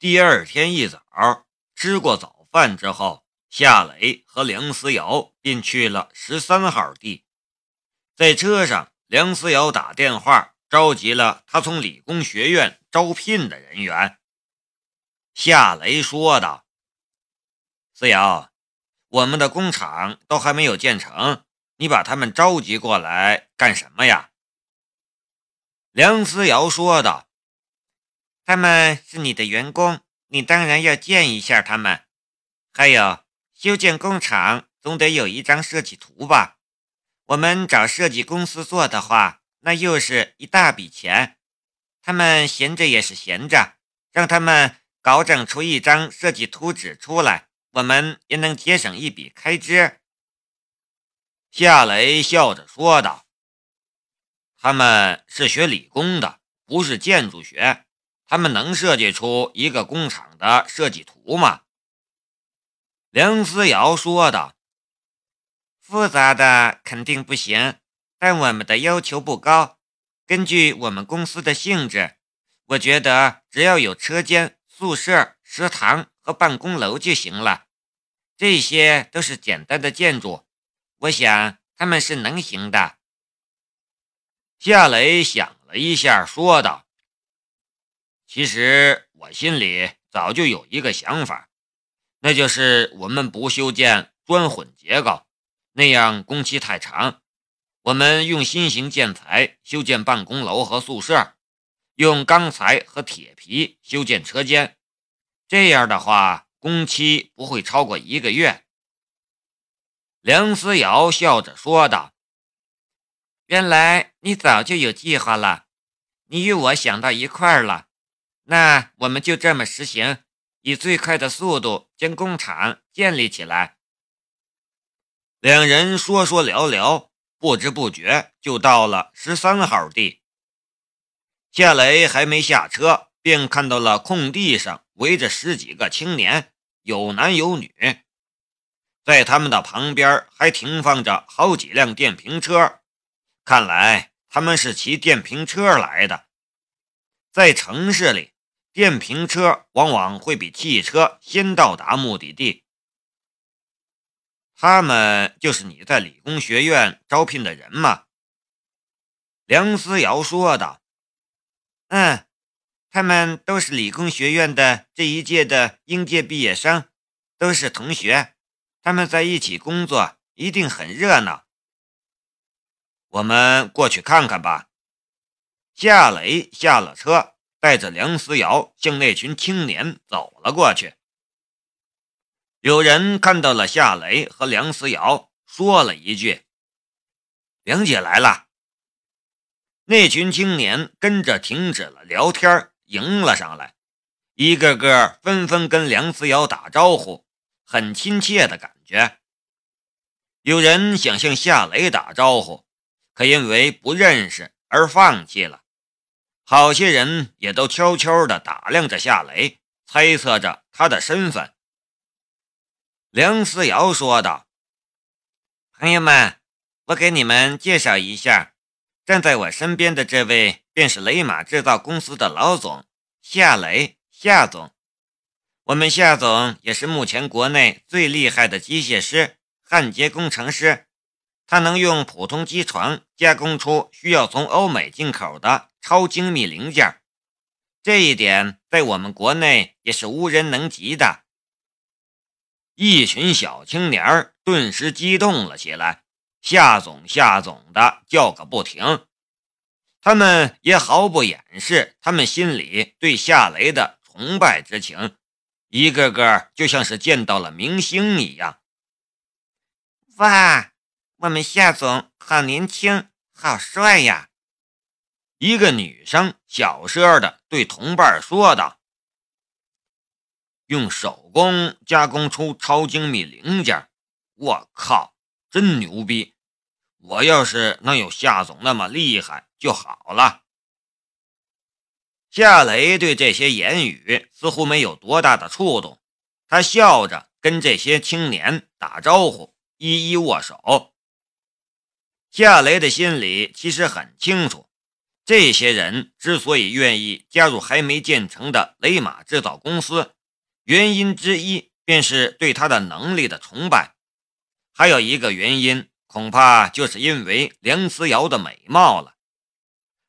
第二天一早，吃过早饭之后，夏雷和梁思瑶便去了十三号地。在车上，梁思瑶打电话召集了他从理工学院招聘的人员。夏雷说道：“思瑶，我们的工厂都还没有建成，你把他们召集过来干什么呀？”梁思瑶说道。他们是你的员工，你当然要见一下他们。还有，修建工厂总得有一张设计图吧？我们找设计公司做的话，那又是一大笔钱。他们闲着也是闲着，让他们搞整出一张设计图纸出来，我们也能节省一笔开支。夏雷笑着说道：“他们是学理工的，不是建筑学。”他们能设计出一个工厂的设计图吗？梁思瑶说道：“复杂的肯定不行，但我们的要求不高。根据我们公司的性质，我觉得只要有车间、宿舍、食堂和办公楼就行了。这些都是简单的建筑，我想他们是能行的。”夏雷想了一下，说道。其实我心里早就有一个想法，那就是我们不修建砖混结构，那样工期太长。我们用新型建材修建办公楼和宿舍，用钢材和铁皮修建车间，这样的话工期不会超过一个月。梁思瑶笑着说道：“原来你早就有计划了，你与我想到一块儿了。”那我们就这么实行，以最快的速度将工厂建立起来。两人说说聊聊，不知不觉就到了十三号地。夏雷还没下车，便看到了空地上围着十几个青年，有男有女，在他们的旁边还停放着好几辆电瓶车，看来他们是骑电瓶车来的。在城市里。电瓶车往往会比汽车先到达目的地。他们就是你在理工学院招聘的人吗？梁思瑶说道。“嗯，他们都是理工学院的这一届的应届毕业生，都是同学。他们在一起工作一定很热闹。我们过去看看吧。”夏雷下了车。带着梁思瑶向那群青年走了过去。有人看到了夏雷和梁思瑶，说了一句：“梁姐来了。”那群青年跟着停止了聊天，迎了上来，一个个纷纷跟梁思瑶打招呼，很亲切的感觉。有人想向夏雷打招呼，可因为不认识而放弃了。好些人也都悄悄地打量着夏雷，猜测着他的身份。梁思瑶说道：“朋友们，我给你们介绍一下，站在我身边的这位便是雷马制造公司的老总夏雷，夏总。我们夏总也是目前国内最厉害的机械师、焊接工程师。”他能用普通机床加工出需要从欧美进口的超精密零件，这一点在我们国内也是无人能及的。一群小青年顿时激动了起来，夏总夏总的叫个不停。他们也毫不掩饰他们心里对夏雷的崇拜之情，一个个就像是见到了明星一样。哇！我们夏总好年轻，好帅呀！一个女生小声的对同伴说道：“用手工加工出超精密零件，我靠，真牛逼！我要是能有夏总那么厉害就好了。”夏雷对这些言语似乎没有多大的触动，他笑着跟这些青年打招呼，一一握手。夏雷的心里其实很清楚，这些人之所以愿意加入还没建成的雷马制造公司，原因之一便是对他的能力的崇拜，还有一个原因，恐怕就是因为梁思瑶的美貌了。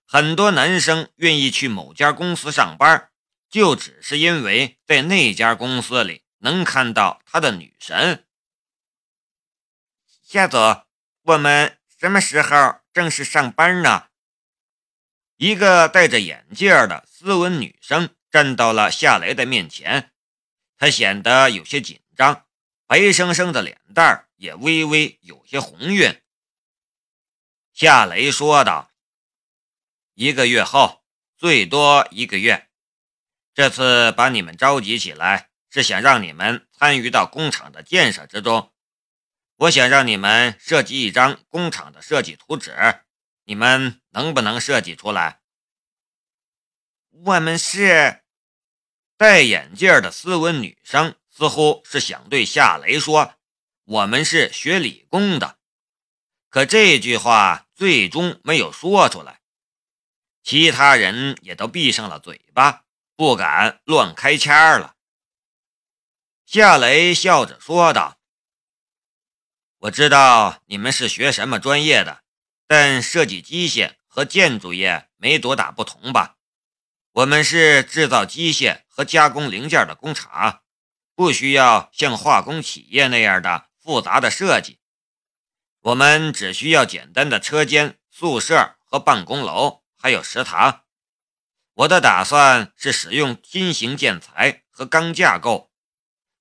很多男生愿意去某家公司上班，就只是因为在那家公司里能看到他的女神。夏总，我们什么时候正式上班呢？一个戴着眼镜的斯文女生站到了夏雷的面前，她显得有些紧张，白生生的脸蛋也微微有些红晕。夏雷说道：“一个月后，最多一个月。这次把你们召集起来，是想让你们参与到工厂的建设之中。我想让你们设计一张工厂的设计图纸。”你们能不能设计出来？我们是戴眼镜的斯文女生，似乎是想对夏雷说：“我们是学理工的。”可这句话最终没有说出来，其他人也都闭上了嘴巴，不敢乱开腔了。夏雷笑着说道：“我知道你们是学什么专业的。”但设计机械和建筑业没多大不同吧？我们是制造机械和加工零件的工厂，不需要像化工企业那样的复杂的设计。我们只需要简单的车间、宿舍和办公楼，还有食堂。我的打算是使用新型建材和钢架构，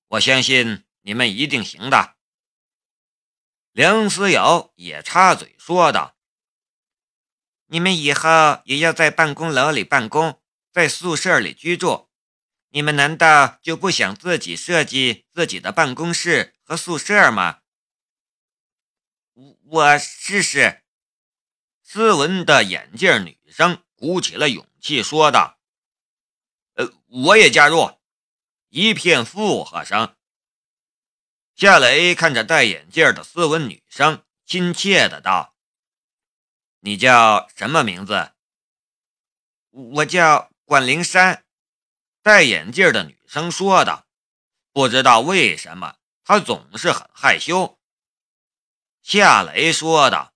我相信你们一定行的。梁思瑶也插嘴说道。你们以后也要在办公楼里办公，在宿舍里居住。你们难道就不想自己设计自己的办公室和宿舍吗？我试试。斯文的眼镜女生鼓起了勇气说道：“呃，我也加入。”一片附和声。夏雷看着戴眼镜的斯文女生，亲切的道。你叫什么名字？我叫管灵山。戴眼镜的女生说道：“不知道为什么，她总是很害羞。”夏雷说道：“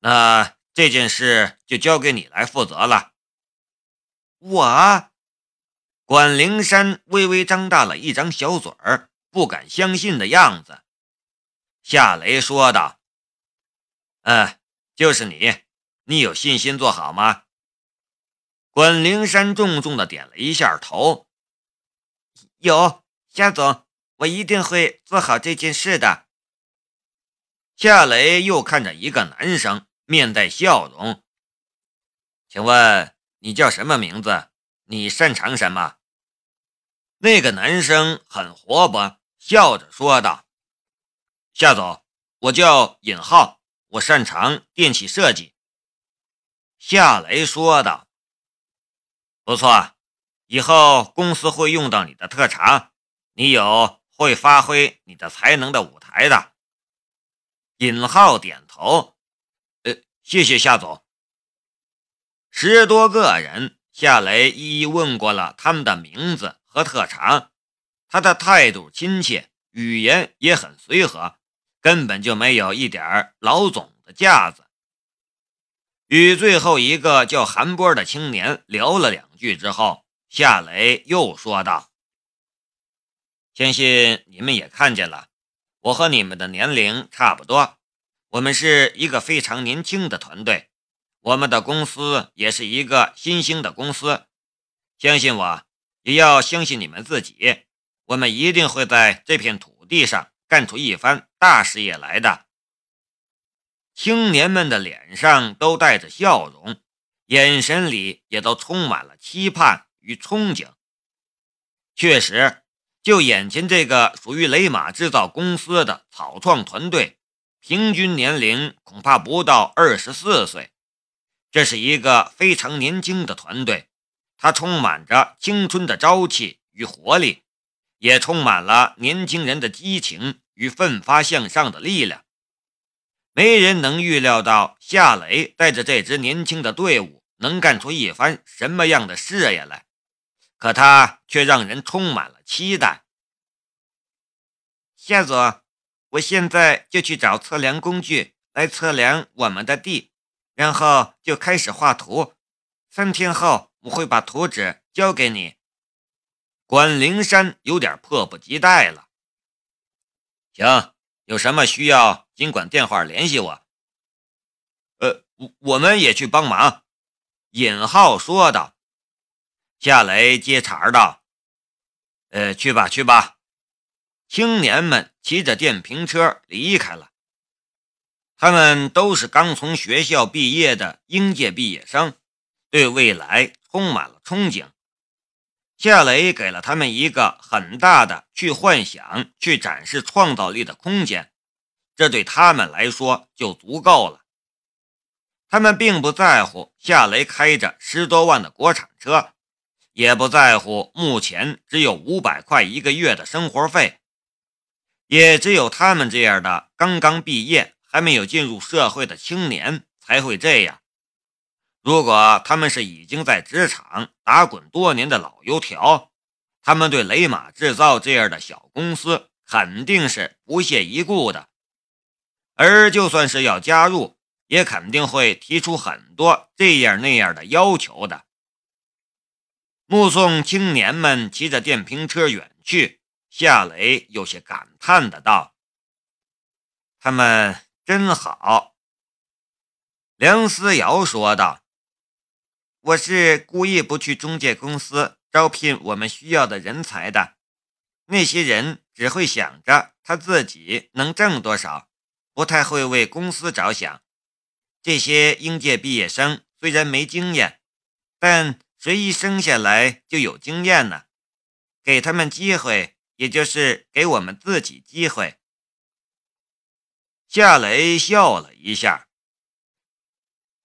那这件事就交给你来负责了。”我，管灵山微微张大了一张小嘴儿，不敢相信的样子。夏雷说道：“嗯。”就是你，你有信心做好吗？关灵山重重的点了一下头。有，夏总，我一定会做好这件事的。夏雷又看着一个男生，面带笑容。请问你叫什么名字？你擅长什么？那个男生很活泼，笑着说道：“夏总，我叫尹浩。”我擅长电气设计，夏雷说道：“不错，以后公司会用到你的特长，你有会发挥你的才能的舞台的。”尹浩点头：“呃，谢谢夏总。”十多个人，夏雷一一问过了他们的名字和特长，他的态度亲切，语言也很随和。根本就没有一点老总的架子。与最后一个叫韩波的青年聊了两句之后，夏雷又说道：“相信你们也看见了，我和你们的年龄差不多，我们是一个非常年轻的团队，我们的公司也是一个新兴的公司。相信我，也要相信你们自己，我们一定会在这片土地上。”干出一番大事业来的青年们的脸上都带着笑容，眼神里也都充满了期盼与憧憬。确实，就眼前这个属于雷马制造公司的草创团队，平均年龄恐怕不到二十四岁。这是一个非常年轻的团队，它充满着青春的朝气与活力，也充满了年轻人的激情。与奋发向上的力量，没人能预料到夏雷带着这支年轻的队伍能干出一番什么样的事业来，可他却让人充满了期待。夏总，我现在就去找测量工具来测量我们的地，然后就开始画图。三天后我会把图纸交给你。管灵山有点迫不及待了。行，有什么需要尽管电话联系我。呃，我我们也去帮忙。尹浩说道。夏雷接茬道：“呃，去吧，去吧。”青年们骑着电瓶车离开了。他们都是刚从学校毕业的应届毕业生，对未来充满了憧憬。夏雷给了他们一个很大的去幻想、去展示创造力的空间，这对他们来说就足够了。他们并不在乎夏雷开着十多万的国产车，也不在乎目前只有五百块一个月的生活费，也只有他们这样的刚刚毕业、还没有进入社会的青年才会这样。如果他们是已经在职场打滚多年的老油条，他们对雷马制造这样的小公司肯定是不屑一顾的。而就算是要加入，也肯定会提出很多这样那样的要求的。目送青年们骑着电瓶车远去，夏雷有些感叹的道：“他们真好。”梁思瑶说道。我是故意不去中介公司招聘我们需要的人才的，那些人只会想着他自己能挣多少，不太会为公司着想。这些应届毕业生虽然没经验，但谁一生下来就有经验呢？给他们机会，也就是给我们自己机会。夏雷笑了一下：“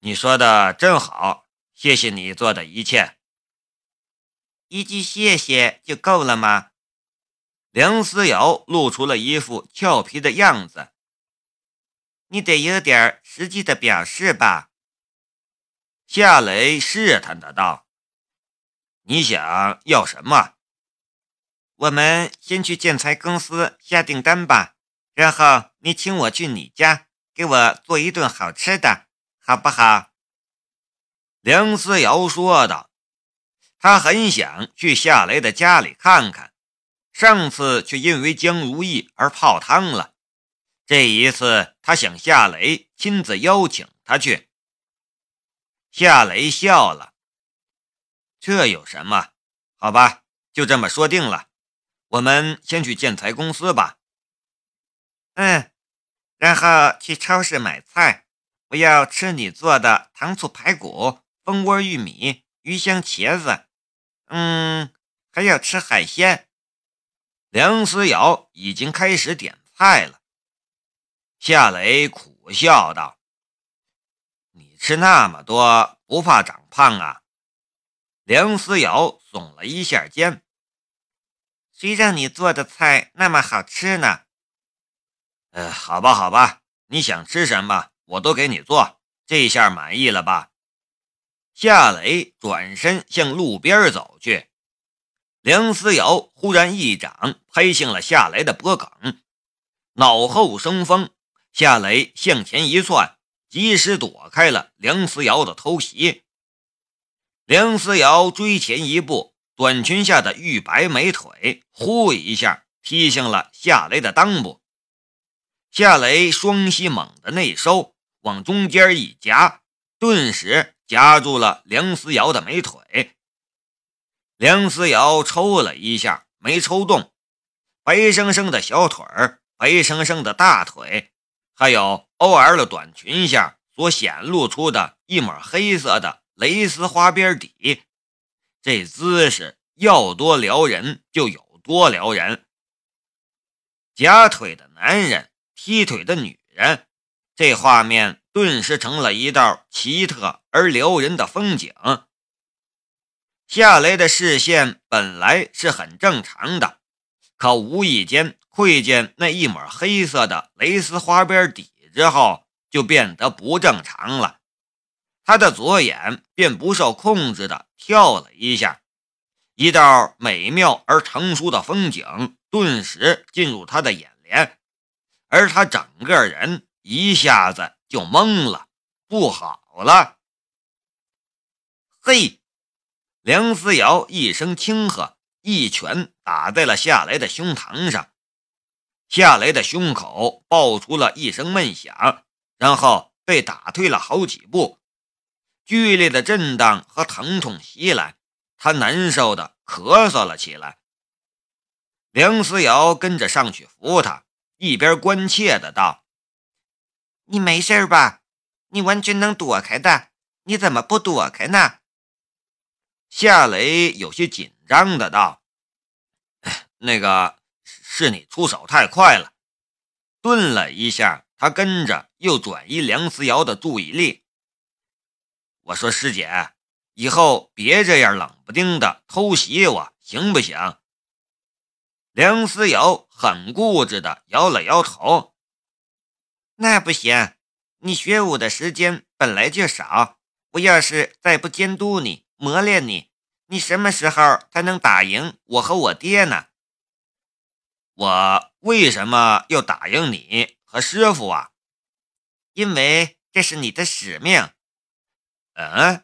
你说的真好。”谢谢你做的一切。一句谢谢就够了吗？梁思瑶露出了一副俏皮的样子。你得有点实际的表示吧？夏雷试探的道。你想要什么？我们先去建材公司下订单吧，然后你请我去你家，给我做一顿好吃的，好不好？梁思瑶说道：“他很想去夏雷的家里看看，上次却因为江如意而泡汤了。这一次，他想夏雷亲自邀请他去。”夏雷笑了：“这有什么？好吧，就这么说定了。我们先去建材公司吧。”“嗯，然后去超市买菜。我要吃你做的糖醋排骨。”蜂窝玉米、鱼香茄子，嗯，还要吃海鲜。梁思瑶已经开始点菜了。夏雷苦笑道：“你吃那么多，不怕长胖啊？”梁思瑶耸了一下肩：“谁让你做的菜那么好吃呢？”“呃，好吧，好吧，你想吃什么，我都给你做。这下满意了吧？”夏雷转身向路边走去，梁思瑶忽然一掌拍向了夏雷的脖颈，脑后生风，夏雷向前一窜，及时躲开了梁思瑶的偷袭。梁思瑶追前一步，短裙下的玉白美腿呼一下踢向了夏雷的裆部，夏雷双膝猛地内收，往中间一夹，顿时。夹住了梁思瑶的美腿，梁思瑶抽了一下，没抽动。白生生的小腿儿，白生生的大腿，还有 O.L 短裙下所显露出的一抹黑色的蕾丝花边底，这姿势要多撩人就有多撩人。夹腿的男人，踢腿的女人，这画面。顿时成了一道奇特而撩人的风景。夏雷的视线本来是很正常的，可无意间窥见那一抹黑色的蕾丝花边底之后，就变得不正常了，他的左眼便不受控制的跳了一下，一道美妙而成熟的风景顿时进入他的眼帘，而他整个人一下子就懵了，不好了！嘿，梁思瑶一声轻喝，一拳打在了夏雷的胸膛上。夏雷的胸口爆出了一声闷响，然后被打退了好几步。剧烈的震荡和疼痛袭来，他难受的咳嗽了起来。梁思瑶跟着上去扶他，一边关切的道：“你没事吧？你完全能躲开的，你怎么不躲开呢？”夏雷有些紧张的道：“那个。”是你出手太快了。顿了一下，他跟着又转移梁思瑶的注意力。我说：“师姐，以后别这样冷不丁的偷袭我，行不行？”梁思瑶很固执的摇了摇头：“那不行，你学武的时间本来就少，我要是再不监督你、磨练你，你什么时候才能打赢我和我爹呢？”我为什么要打赢你和师傅啊？因为这是你的使命。嗯，